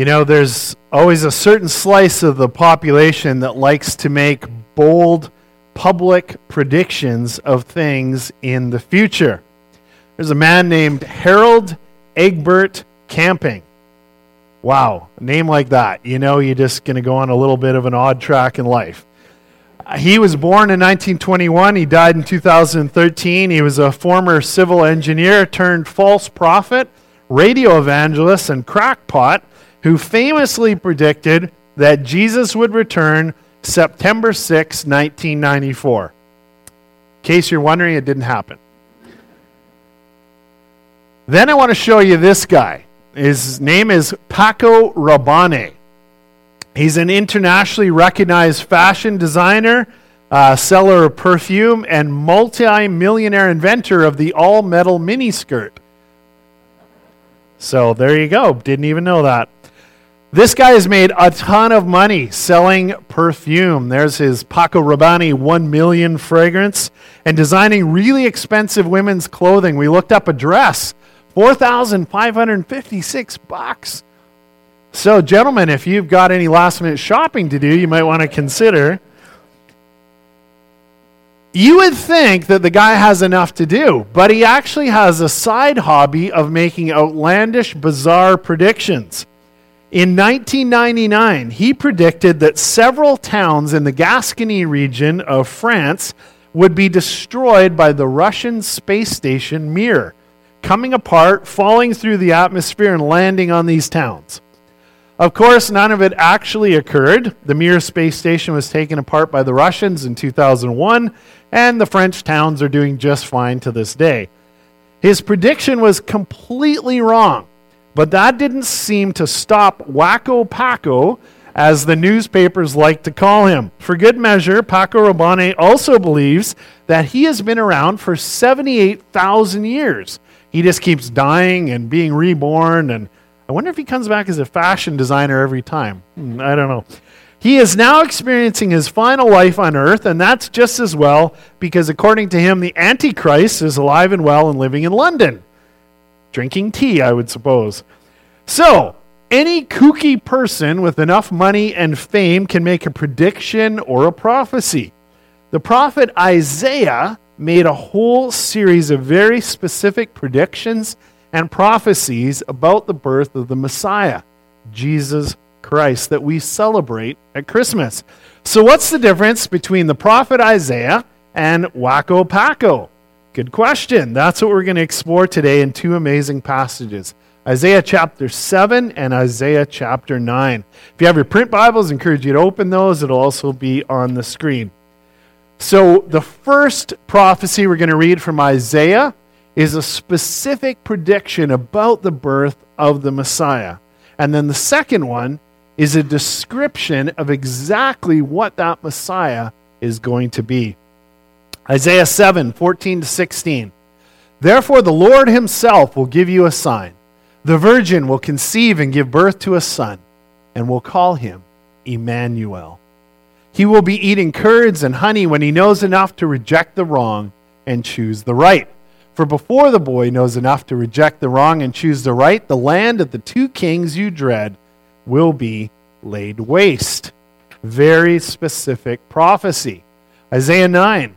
You know, there's always a certain slice of the population that likes to make bold public predictions of things in the future. There's a man named Harold Egbert Camping. Wow, a name like that. You know, you're just going to go on a little bit of an odd track in life. He was born in 1921. He died in 2013. He was a former civil engineer turned false prophet, radio evangelist, and crackpot who famously predicted that Jesus would return September 6, 1994. In case you're wondering, it didn't happen. Then I want to show you this guy. His name is Paco Rabanne. He's an internationally recognized fashion designer, uh, seller of perfume, and multi millionaire inventor of the all metal miniskirt. So there you go. Didn't even know that. This guy has made a ton of money selling perfume. There's his Paco Rabanne 1 million fragrance and designing really expensive women's clothing. We looked up a dress, 4,556 bucks. So, gentlemen, if you've got any last minute shopping to do, you might want to consider. You would think that the guy has enough to do, but he actually has a side hobby of making outlandish, bizarre predictions. In 1999, he predicted that several towns in the Gascony region of France would be destroyed by the Russian space station Mir, coming apart, falling through the atmosphere, and landing on these towns. Of course, none of it actually occurred. The Mir space station was taken apart by the Russians in 2001, and the French towns are doing just fine to this day. His prediction was completely wrong. But that didn't seem to stop Wacko Paco, as the newspapers like to call him. For good measure, Paco Rabanne also believes that he has been around for 78,000 years. He just keeps dying and being reborn, and I wonder if he comes back as a fashion designer every time. Hmm, I don't know. He is now experiencing his final life on earth, and that's just as well because, according to him, the Antichrist is alive and well and living in London drinking tea, I would suppose. So, any kooky person with enough money and fame can make a prediction or a prophecy. The prophet Isaiah made a whole series of very specific predictions and prophecies about the birth of the Messiah, Jesus Christ, that we celebrate at Christmas. So, what's the difference between the prophet Isaiah and Wacko Paco? Good question. That's what we're going to explore today in two amazing passages Isaiah chapter 7 and Isaiah chapter 9. If you have your print Bibles, I encourage you to open those. It'll also be on the screen. So, the first prophecy we're going to read from Isaiah is a specific prediction about the birth of the Messiah. And then the second one is a description of exactly what that Messiah is going to be. Isaiah 7 14 to 16. Therefore, the Lord himself will give you a sign. The virgin will conceive and give birth to a son, and will call him Emmanuel. He will be eating curds and honey when he knows enough to reject the wrong and choose the right. For before the boy knows enough to reject the wrong and choose the right, the land of the two kings you dread will be laid waste. Very specific prophecy. Isaiah 9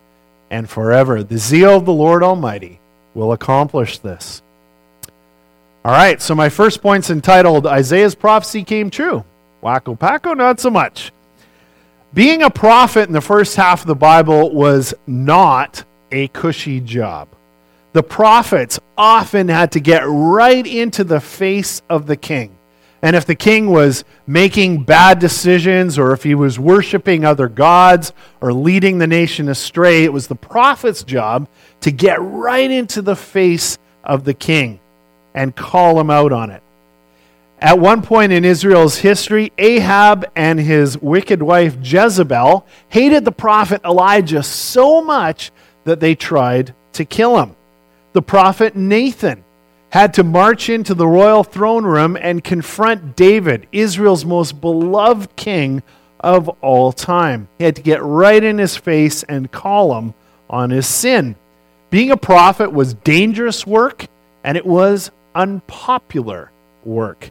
and forever. The zeal of the Lord Almighty will accomplish this. All right, so my first point's entitled Isaiah's prophecy came true. Wacko Paco, not so much. Being a prophet in the first half of the Bible was not a cushy job. The prophets often had to get right into the face of the king. And if the king was making bad decisions or if he was worshiping other gods or leading the nation astray, it was the prophet's job to get right into the face of the king and call him out on it. At one point in Israel's history, Ahab and his wicked wife Jezebel hated the prophet Elijah so much that they tried to kill him. The prophet Nathan had to march into the royal throne room and confront David, Israel's most beloved king of all time. He had to get right in his face and call him on his sin. Being a prophet was dangerous work and it was unpopular work.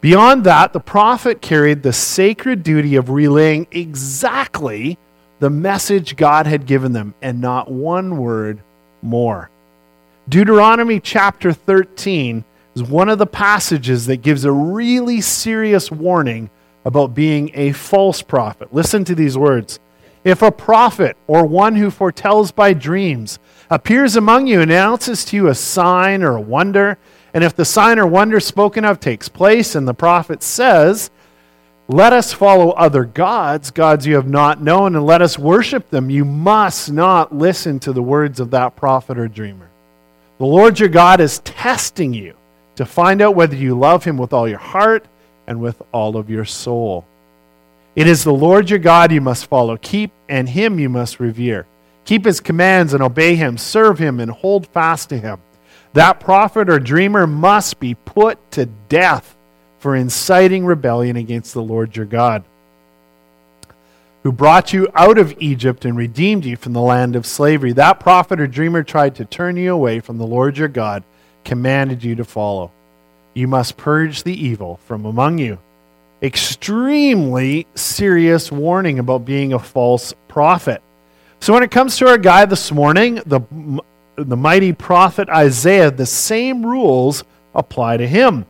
Beyond that, the prophet carried the sacred duty of relaying exactly the message God had given them and not one word more. Deuteronomy chapter 13 is one of the passages that gives a really serious warning about being a false prophet. Listen to these words. If a prophet or one who foretells by dreams appears among you and announces to you a sign or a wonder, and if the sign or wonder spoken of takes place, and the prophet says, Let us follow other gods, gods you have not known, and let us worship them, you must not listen to the words of that prophet or dreamer. The Lord your God is testing you to find out whether you love him with all your heart and with all of your soul. It is the Lord your God you must follow, keep, and him you must revere. Keep his commands and obey him, serve him, and hold fast to him. That prophet or dreamer must be put to death for inciting rebellion against the Lord your God, who brought you out of Egypt and redeemed you from the land of slavery. That prophet or dreamer tried to turn you away from the Lord your God, commanded you to follow. You must purge the evil from among you. Extremely serious warning about being a false prophet. So, when it comes to our guy this morning, the the mighty prophet Isaiah, the same rules apply to him.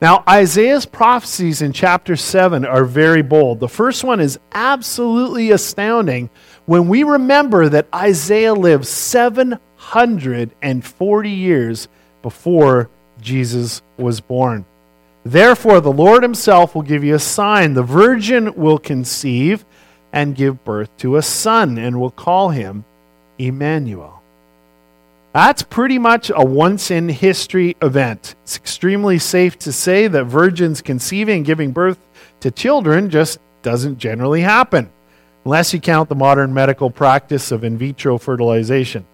Now, Isaiah's prophecies in chapter 7 are very bold. The first one is absolutely astounding when we remember that Isaiah lived 740 years before Jesus was born. Therefore, the Lord himself will give you a sign. The virgin will conceive and give birth to a son, and will call him Emmanuel. That's pretty much a once in history event. It's extremely safe to say that virgins conceiving and giving birth to children just doesn't generally happen, unless you count the modern medical practice of in vitro fertilization.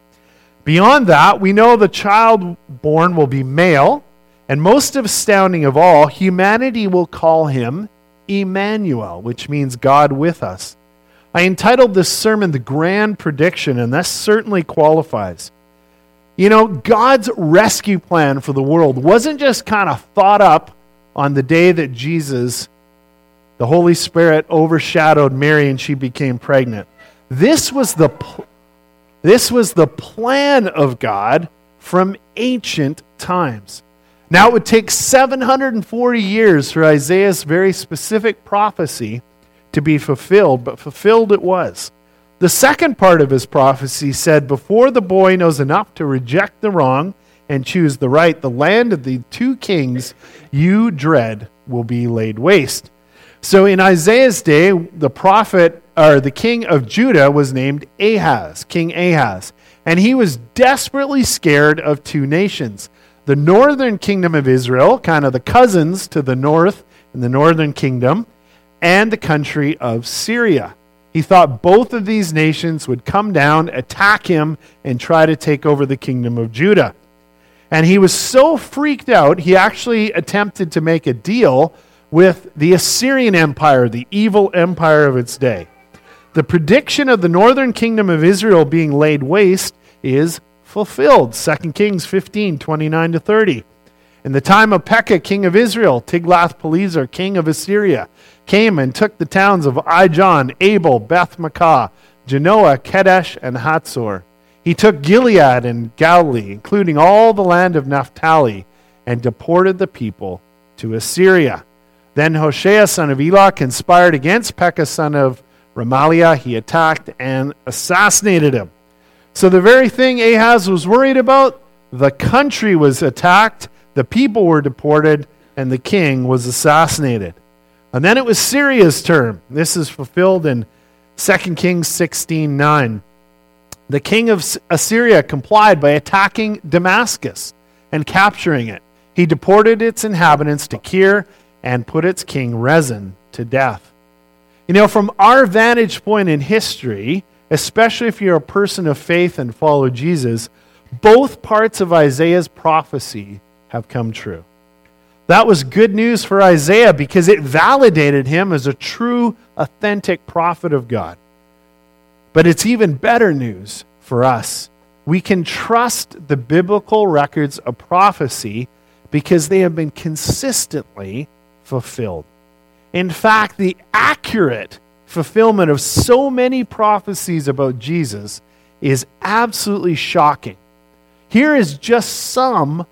Beyond that, we know the child born will be male, and most astounding of all, humanity will call him Emmanuel, which means God with us. I entitled this sermon The Grand Prediction, and this certainly qualifies. You know, God's rescue plan for the world wasn't just kind of thought up on the day that Jesus, the Holy Spirit, overshadowed Mary and she became pregnant. This was the, this was the plan of God from ancient times. Now, it would take 740 years for Isaiah's very specific prophecy to be fulfilled, but fulfilled it was. The second part of his prophecy said, Before the boy knows enough to reject the wrong and choose the right, the land of the two kings you dread will be laid waste. So in Isaiah's day, the prophet or the king of Judah was named Ahaz, King Ahaz. And he was desperately scared of two nations. The northern kingdom of Israel, kind of the cousins to the north in the northern kingdom, and the country of Syria. He thought both of these nations would come down, attack him, and try to take over the kingdom of Judah. And he was so freaked out, he actually attempted to make a deal with the Assyrian Empire, the evil empire of its day. The prediction of the northern kingdom of Israel being laid waste is fulfilled. 2 Kings 15 29 to 30. In the time of Pekah, king of Israel, Tiglath-Pileser, king of Assyria, came and took the towns of Ijon, Abel, Beth Maachah, Janoah, Kedesh, and Hatzor. He took Gilead and Galilee, including all the land of Naphtali, and deported the people to Assyria. Then Hoshea, son of Elah, conspired against Pekah, son of Remaliah. He attacked and assassinated him. So, the very thing Ahaz was worried about, the country was attacked, the people were deported, and the king was assassinated. And then it was Syria's turn. This is fulfilled in 2 Kings 16 9. The king of Assyria complied by attacking Damascus and capturing it. He deported its inhabitants to Kir and put its king Rezin to death. You know, from our vantage point in history, especially if you're a person of faith and follow Jesus, both parts of Isaiah's prophecy have come true. That was good news for Isaiah because it validated him as a true, authentic prophet of God. But it's even better news for us. We can trust the biblical records of prophecy because they have been consistently fulfilled. In fact, the accurate fulfillment of so many prophecies about Jesus is absolutely shocking. Here is just some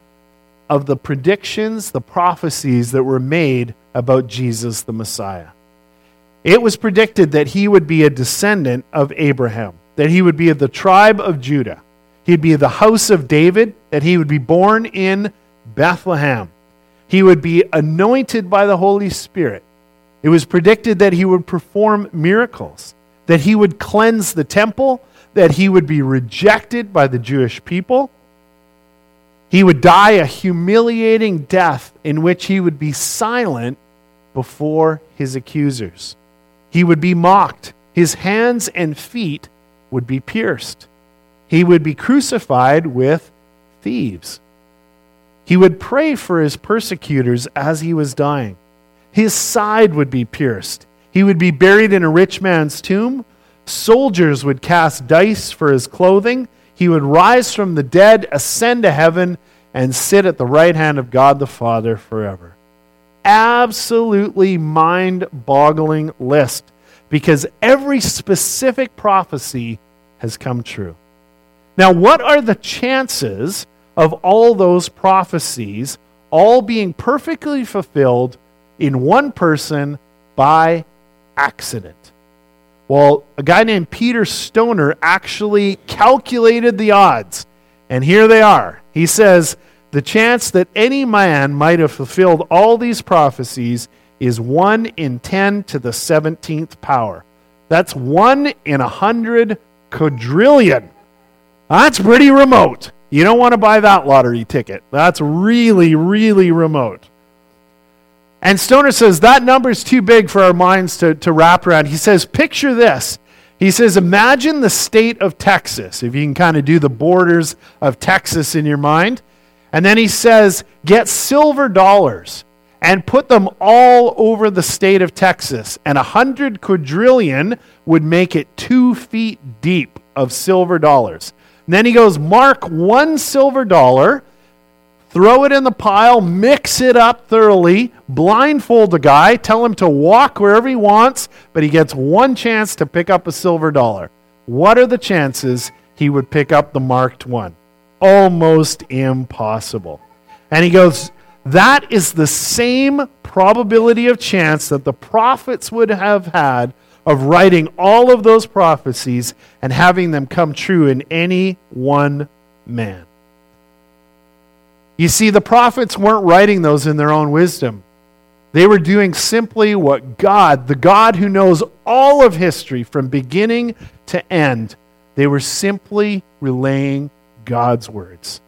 of the predictions, the prophecies that were made about Jesus the Messiah. It was predicted that he would be a descendant of Abraham, that he would be of the tribe of Judah, he'd be of the house of David, that he would be born in Bethlehem. He would be anointed by the Holy Spirit. It was predicted that he would perform miracles, that he would cleanse the temple, that he would be rejected by the Jewish people. He would die a humiliating death in which he would be silent before his accusers. He would be mocked. His hands and feet would be pierced. He would be crucified with thieves. He would pray for his persecutors as he was dying. His side would be pierced. He would be buried in a rich man's tomb. Soldiers would cast dice for his clothing. He would rise from the dead, ascend to heaven, and sit at the right hand of God the Father forever. Absolutely mind boggling list because every specific prophecy has come true. Now, what are the chances of all those prophecies all being perfectly fulfilled in one person by accident. Well, a guy named Peter Stoner actually calculated the odds, and here they are. He says the chance that any man might have fulfilled all these prophecies is 1 in 10 to the 17th power. That's 1 in a 100 quadrillion. That's pretty remote. You don't want to buy that lottery ticket. That's really, really remote. And Stoner says that number is too big for our minds to, to wrap around. He says, picture this. He says, imagine the state of Texas, if you can kind of do the borders of Texas in your mind. And then he says, get silver dollars and put them all over the state of Texas. And a hundred quadrillion would make it two feet deep of silver dollars. And then he goes, mark one silver dollar, throw it in the pile, mix it up thoroughly, blindfold the guy, tell him to walk wherever he wants, but he gets one chance to pick up a silver dollar. What are the chances he would pick up the marked one? Almost impossible. And he goes, that is the same probability of chance that the prophets would have had of writing all of those prophecies and having them come true in any one man. You see, the prophets weren't writing those in their own wisdom. They were doing simply what God, the God who knows all of history from beginning to end, they were simply relaying God's words.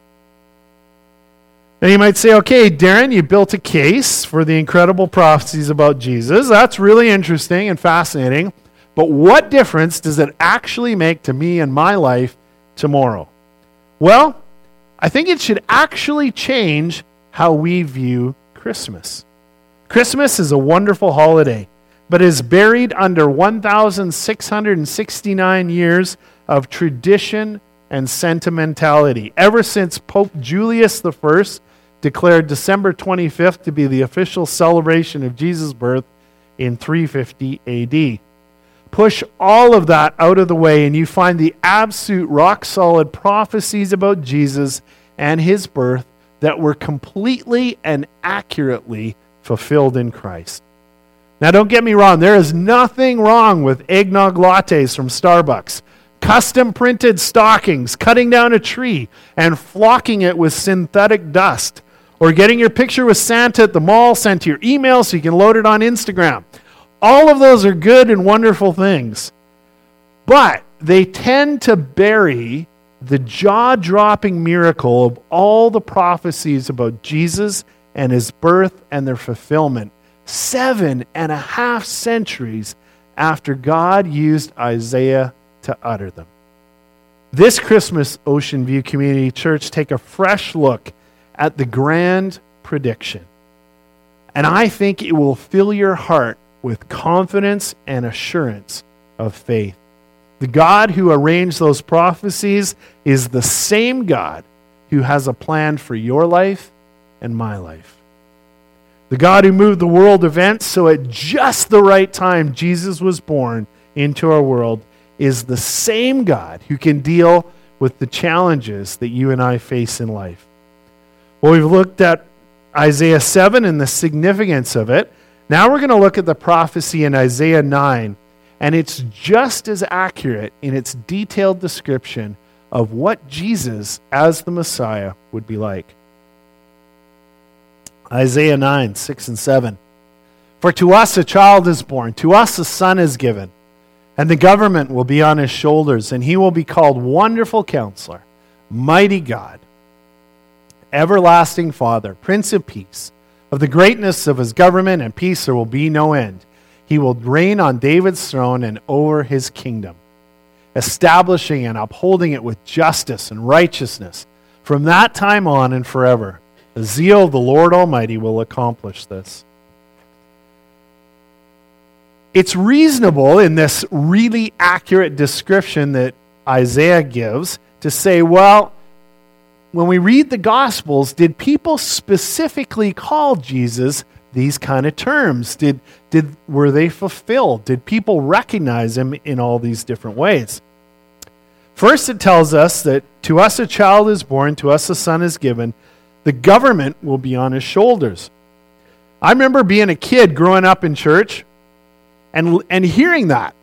And you might say, okay, Darren, you built a case for the incredible prophecies about Jesus. That's really interesting and fascinating. But what difference does it actually make to me and my life tomorrow? Well, I think it should actually change how we view Christmas. Christmas is a wonderful holiday, but is buried under 1,669 years of tradition and sentimentality. Ever since Pope Julius I declared December 25th to be the official celebration of Jesus' birth in 350 AD. Push all of that out of the way, and you find the absolute rock solid prophecies about Jesus and his birth that were completely and accurately fulfilled in Christ. Now, don't get me wrong, there is nothing wrong with eggnog lattes from Starbucks, custom printed stockings, cutting down a tree, and flocking it with synthetic dust or getting your picture with Santa at the mall sent to your email so you can load it on Instagram. All of those are good and wonderful things. But they tend to bury the jaw dropping miracle of all the prophecies about Jesus and his birth and their fulfillment, seven and a half centuries after God used Isaiah to utter them. This Christmas, Ocean View Community Church, take a fresh look at the grand prediction. And I think it will fill your heart with confidence and assurance of faith. The God who arranged those prophecies is the same God who has a plan for your life and my life. The God who moved the world events so at just the right time Jesus was born into our world is the same God who can deal with the challenges that you and I face in life. Well, we've looked at Isaiah 7 and the significance of it. Now we're going to look at the prophecy in Isaiah 9, and it's just as accurate in its detailed description of what Jesus, as the Messiah, would be like. Isaiah 9, 6 and 7. For to us a child is born, to us a son is given, and the government will be on his shoulders, and he will be called Wonderful Counselor, Mighty God, Everlasting Father, Prince of Peace. Of the greatness of his government and peace there will be no end. He will reign on David's throne and over his kingdom, establishing and upholding it with justice and righteousness from that time on and forever. The zeal of the Lord Almighty will accomplish this. It's reasonable in this really accurate description that Isaiah gives to say, well, when we read the Gospels, did people specifically call Jesus these kind of terms? Did, did, were they fulfilled? Did people recognize him in all these different ways? First, it tells us that to us a child is born, to us a son is given the government will be on his shoulders. I remember being a kid growing up in church and, and hearing that.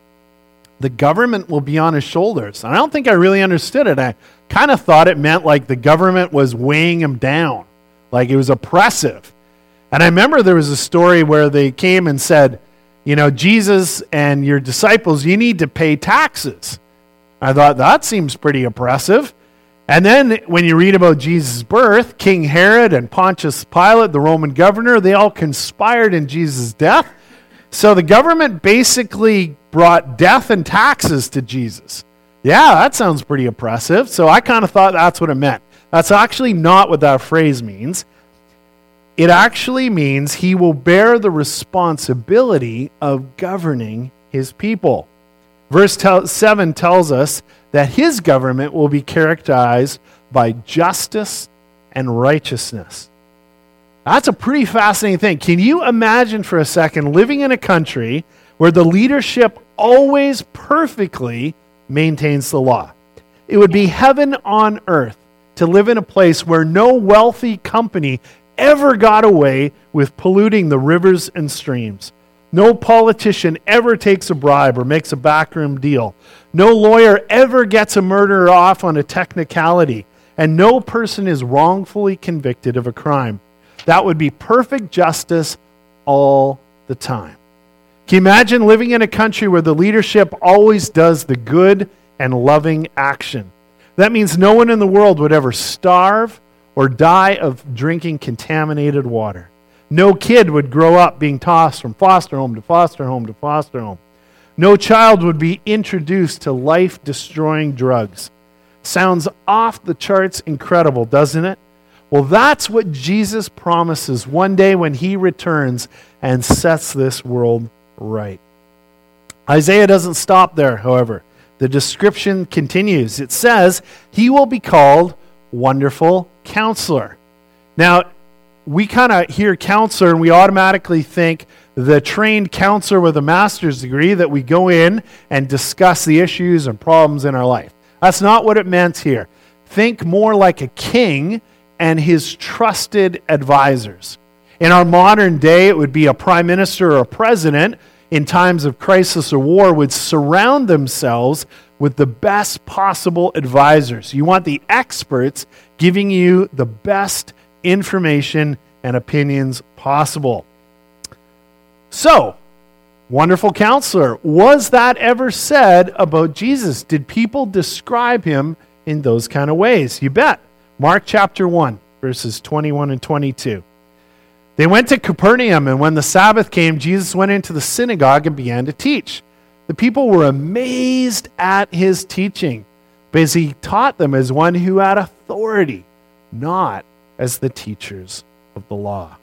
The government will be on his shoulders. And I don't think I really understood it. I kind of thought it meant like the government was weighing him down, like it was oppressive. And I remember there was a story where they came and said, you know, Jesus and your disciples, you need to pay taxes. I thought that seems pretty oppressive. And then when you read about Jesus' birth, King Herod and Pontius Pilate, the Roman governor, they all conspired in Jesus' death. So the government basically brought death and taxes to Jesus. Yeah, that sounds pretty oppressive. So I kind of thought that's what it meant. That's actually not what that phrase means. It actually means he will bear the responsibility of governing his people. Verse 7 tells us that his government will be characterized by justice and righteousness. That's a pretty fascinating thing. Can you imagine for a second living in a country where the leadership always perfectly maintains the law? It would be heaven on earth to live in a place where no wealthy company ever got away with polluting the rivers and streams. No politician ever takes a bribe or makes a backroom deal. No lawyer ever gets a murderer off on a technicality. And no person is wrongfully convicted of a crime. That would be perfect justice all the time. Can you imagine living in a country where the leadership always does the good and loving action? That means no one in the world would ever starve or die of drinking contaminated water. No kid would grow up being tossed from foster home to foster home to foster home. No child would be introduced to life destroying drugs. Sounds off the charts incredible, doesn't it? Well, that's what Jesus promises one day when he returns and sets this world right. Isaiah doesn't stop there, however. The description continues. It says, He will be called Wonderful Counselor. Now, we kind of hear counselor and we automatically think the trained counselor with a master's degree that we go in and discuss the issues and problems in our life. That's not what it meant here. Think more like a king and his trusted advisors. In our modern day, it would be a prime minister or a president in times of crisis or war would surround themselves with the best possible advisors. You want the experts giving you the best information and opinions possible. So, wonderful counselor, was that ever said about Jesus? Did people describe him in those kind of ways? You bet. Mark chapter 1, verses 21 and 22. They went to Capernaum, and when the Sabbath came, Jesus went into the synagogue and began to teach. The people were amazed at his teaching, because he taught them as one who had authority, not as the teachers of the law.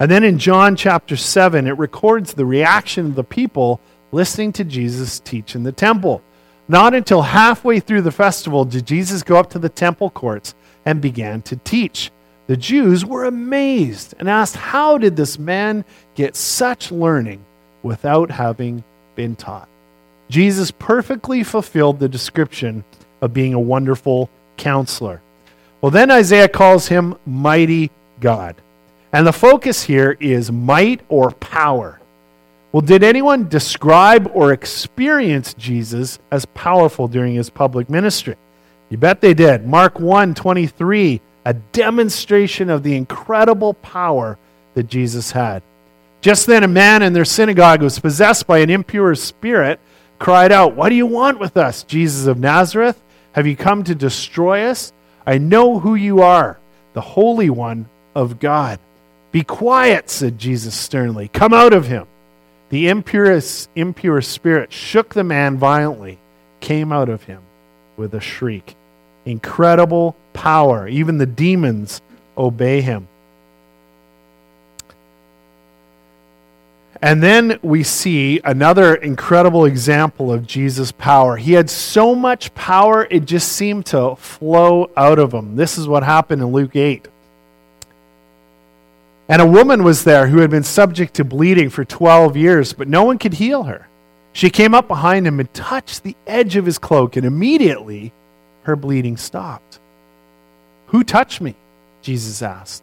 And then in John chapter 7, it records the reaction of the people listening to Jesus teach in the temple. Not until halfway through the festival did Jesus go up to the temple courts and began to teach. The Jews were amazed and asked, How did this man get such learning without having been taught? Jesus perfectly fulfilled the description of being a wonderful counselor. Well, then Isaiah calls him mighty God. And the focus here is might or power. Well, did anyone describe or experience Jesus as powerful during his public ministry? You bet they did. Mark 1 23, a demonstration of the incredible power that Jesus had. Just then, a man in their synagogue who was possessed by an impure spirit, cried out, What do you want with us, Jesus of Nazareth? Have you come to destroy us? I know who you are, the Holy One of God. Be quiet, said Jesus sternly. Come out of him. The impure, impure spirit shook the man violently, came out of him with a shriek. Incredible power. Even the demons obey him. And then we see another incredible example of Jesus' power. He had so much power, it just seemed to flow out of him. This is what happened in Luke 8. And a woman was there who had been subject to bleeding for 12 years, but no one could heal her. She came up behind him and touched the edge of his cloak, and immediately her bleeding stopped. Who touched me? Jesus asked.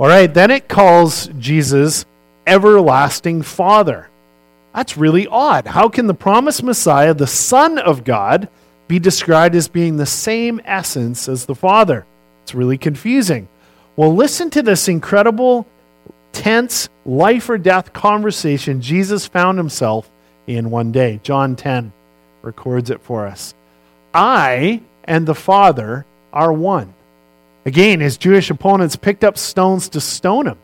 All right, then it calls Jesus everlasting Father. That's really odd. How can the promised Messiah, the Son of God, be described as being the same essence as the Father? It's really confusing. Well, listen to this incredible, tense, life or death conversation Jesus found himself in one day. John 10 records it for us. I and the Father are one. Again, his Jewish opponents picked up stones to stone him.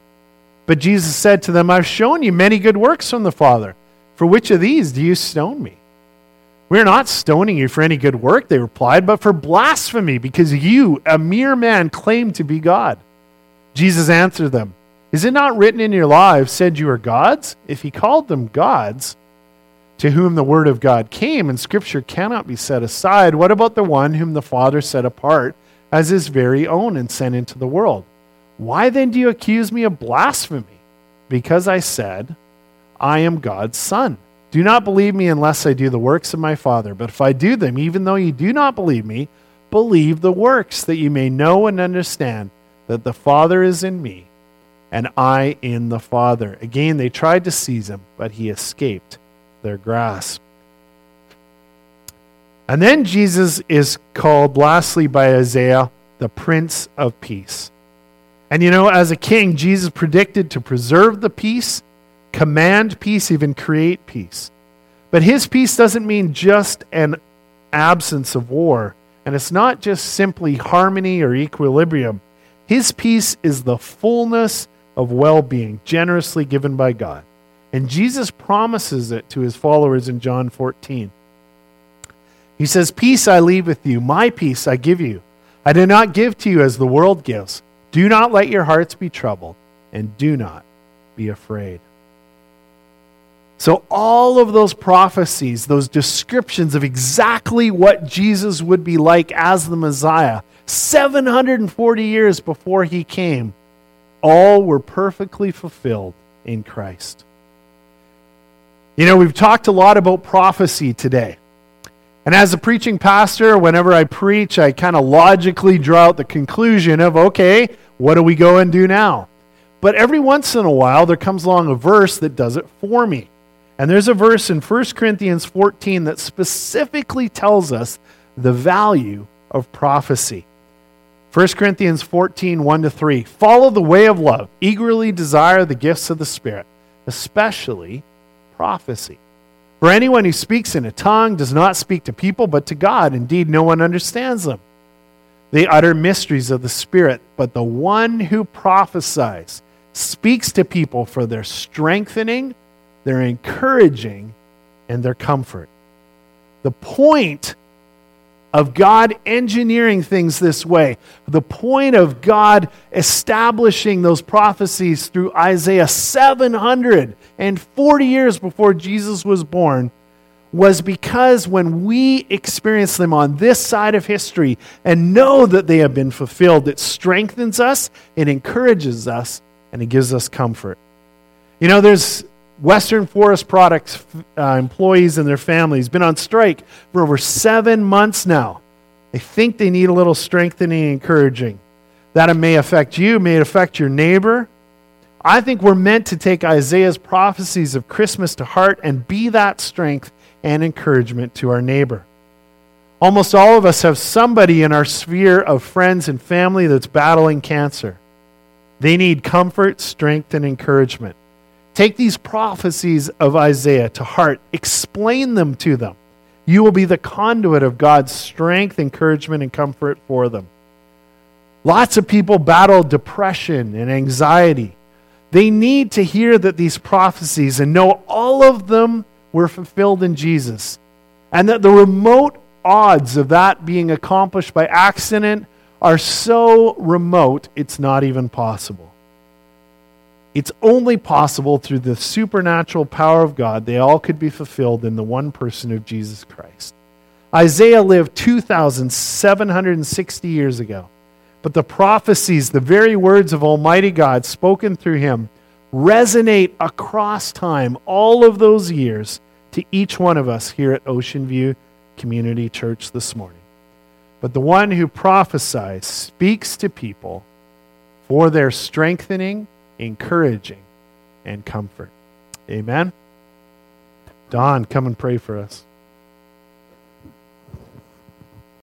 But Jesus said to them, I've shown you many good works from the Father. For which of these do you stone me? We're not stoning you for any good work, they replied, but for blasphemy, because you, a mere man, claim to be God. Jesus answered them, Is it not written in your law, I've said you are gods? If he called them gods, to whom the word of God came, and scripture cannot be set aside, what about the one whom the Father set apart as his very own and sent into the world? Why then do you accuse me of blasphemy? Because I said, I am God's Son. Do not believe me unless I do the works of my Father. But if I do them, even though you do not believe me, believe the works, that you may know and understand that the Father is in me, and I in the Father. Again, they tried to seize him, but he escaped their grasp. And then Jesus is called, lastly, by Isaiah, the Prince of Peace. And you know, as a king, Jesus predicted to preserve the peace, command peace, even create peace. But his peace doesn't mean just an absence of war. And it's not just simply harmony or equilibrium. His peace is the fullness of well being, generously given by God. And Jesus promises it to his followers in John 14. He says, Peace I leave with you, my peace I give you. I do not give to you as the world gives. Do not let your hearts be troubled, and do not be afraid. So, all of those prophecies, those descriptions of exactly what Jesus would be like as the Messiah, 740 years before he came, all were perfectly fulfilled in Christ. You know, we've talked a lot about prophecy today. And as a preaching pastor, whenever I preach, I kind of logically draw out the conclusion of, okay, what do we go and do now? But every once in a while, there comes along a verse that does it for me. And there's a verse in 1 Corinthians 14 that specifically tells us the value of prophecy. 1 Corinthians 14, 1 to 3. Follow the way of love, eagerly desire the gifts of the Spirit, especially prophecy. For anyone who speaks in a tongue does not speak to people, but to God. Indeed, no one understands them. They utter mysteries of the Spirit, but the one who prophesies speaks to people for their strengthening, their encouraging, and their comfort. The point of God engineering things this way, the point of God establishing those prophecies through Isaiah 740 years before Jesus was born, was because when we experience them on this side of history and know that they have been fulfilled, it strengthens us, it encourages us, and it gives us comfort. You know, there's Western Forest Products uh, employees and their families been on strike for over seven months now. They think they need a little strengthening and encouraging. That it may affect you, may affect your neighbor. I think we're meant to take Isaiah's prophecies of Christmas to heart and be that strength and encouragement to our neighbor. Almost all of us have somebody in our sphere of friends and family that's battling cancer. They need comfort, strength, and encouragement. Take these prophecies of Isaiah to heart, explain them to them. You will be the conduit of God's strength, encouragement, and comfort for them. Lots of people battle depression and anxiety. They need to hear that these prophecies and know all of them were fulfilled in Jesus, and that the remote odds of that being accomplished by accident are so remote it's not even possible. It's only possible through the supernatural power of God they all could be fulfilled in the one person of Jesus Christ. Isaiah lived 2,760 years ago, but the prophecies, the very words of Almighty God spoken through him, resonate across time, all of those years, to each one of us here at Ocean View Community Church this morning. But the one who prophesies speaks to people for their strengthening encouraging, and comfort. Amen. Don, come and pray for us.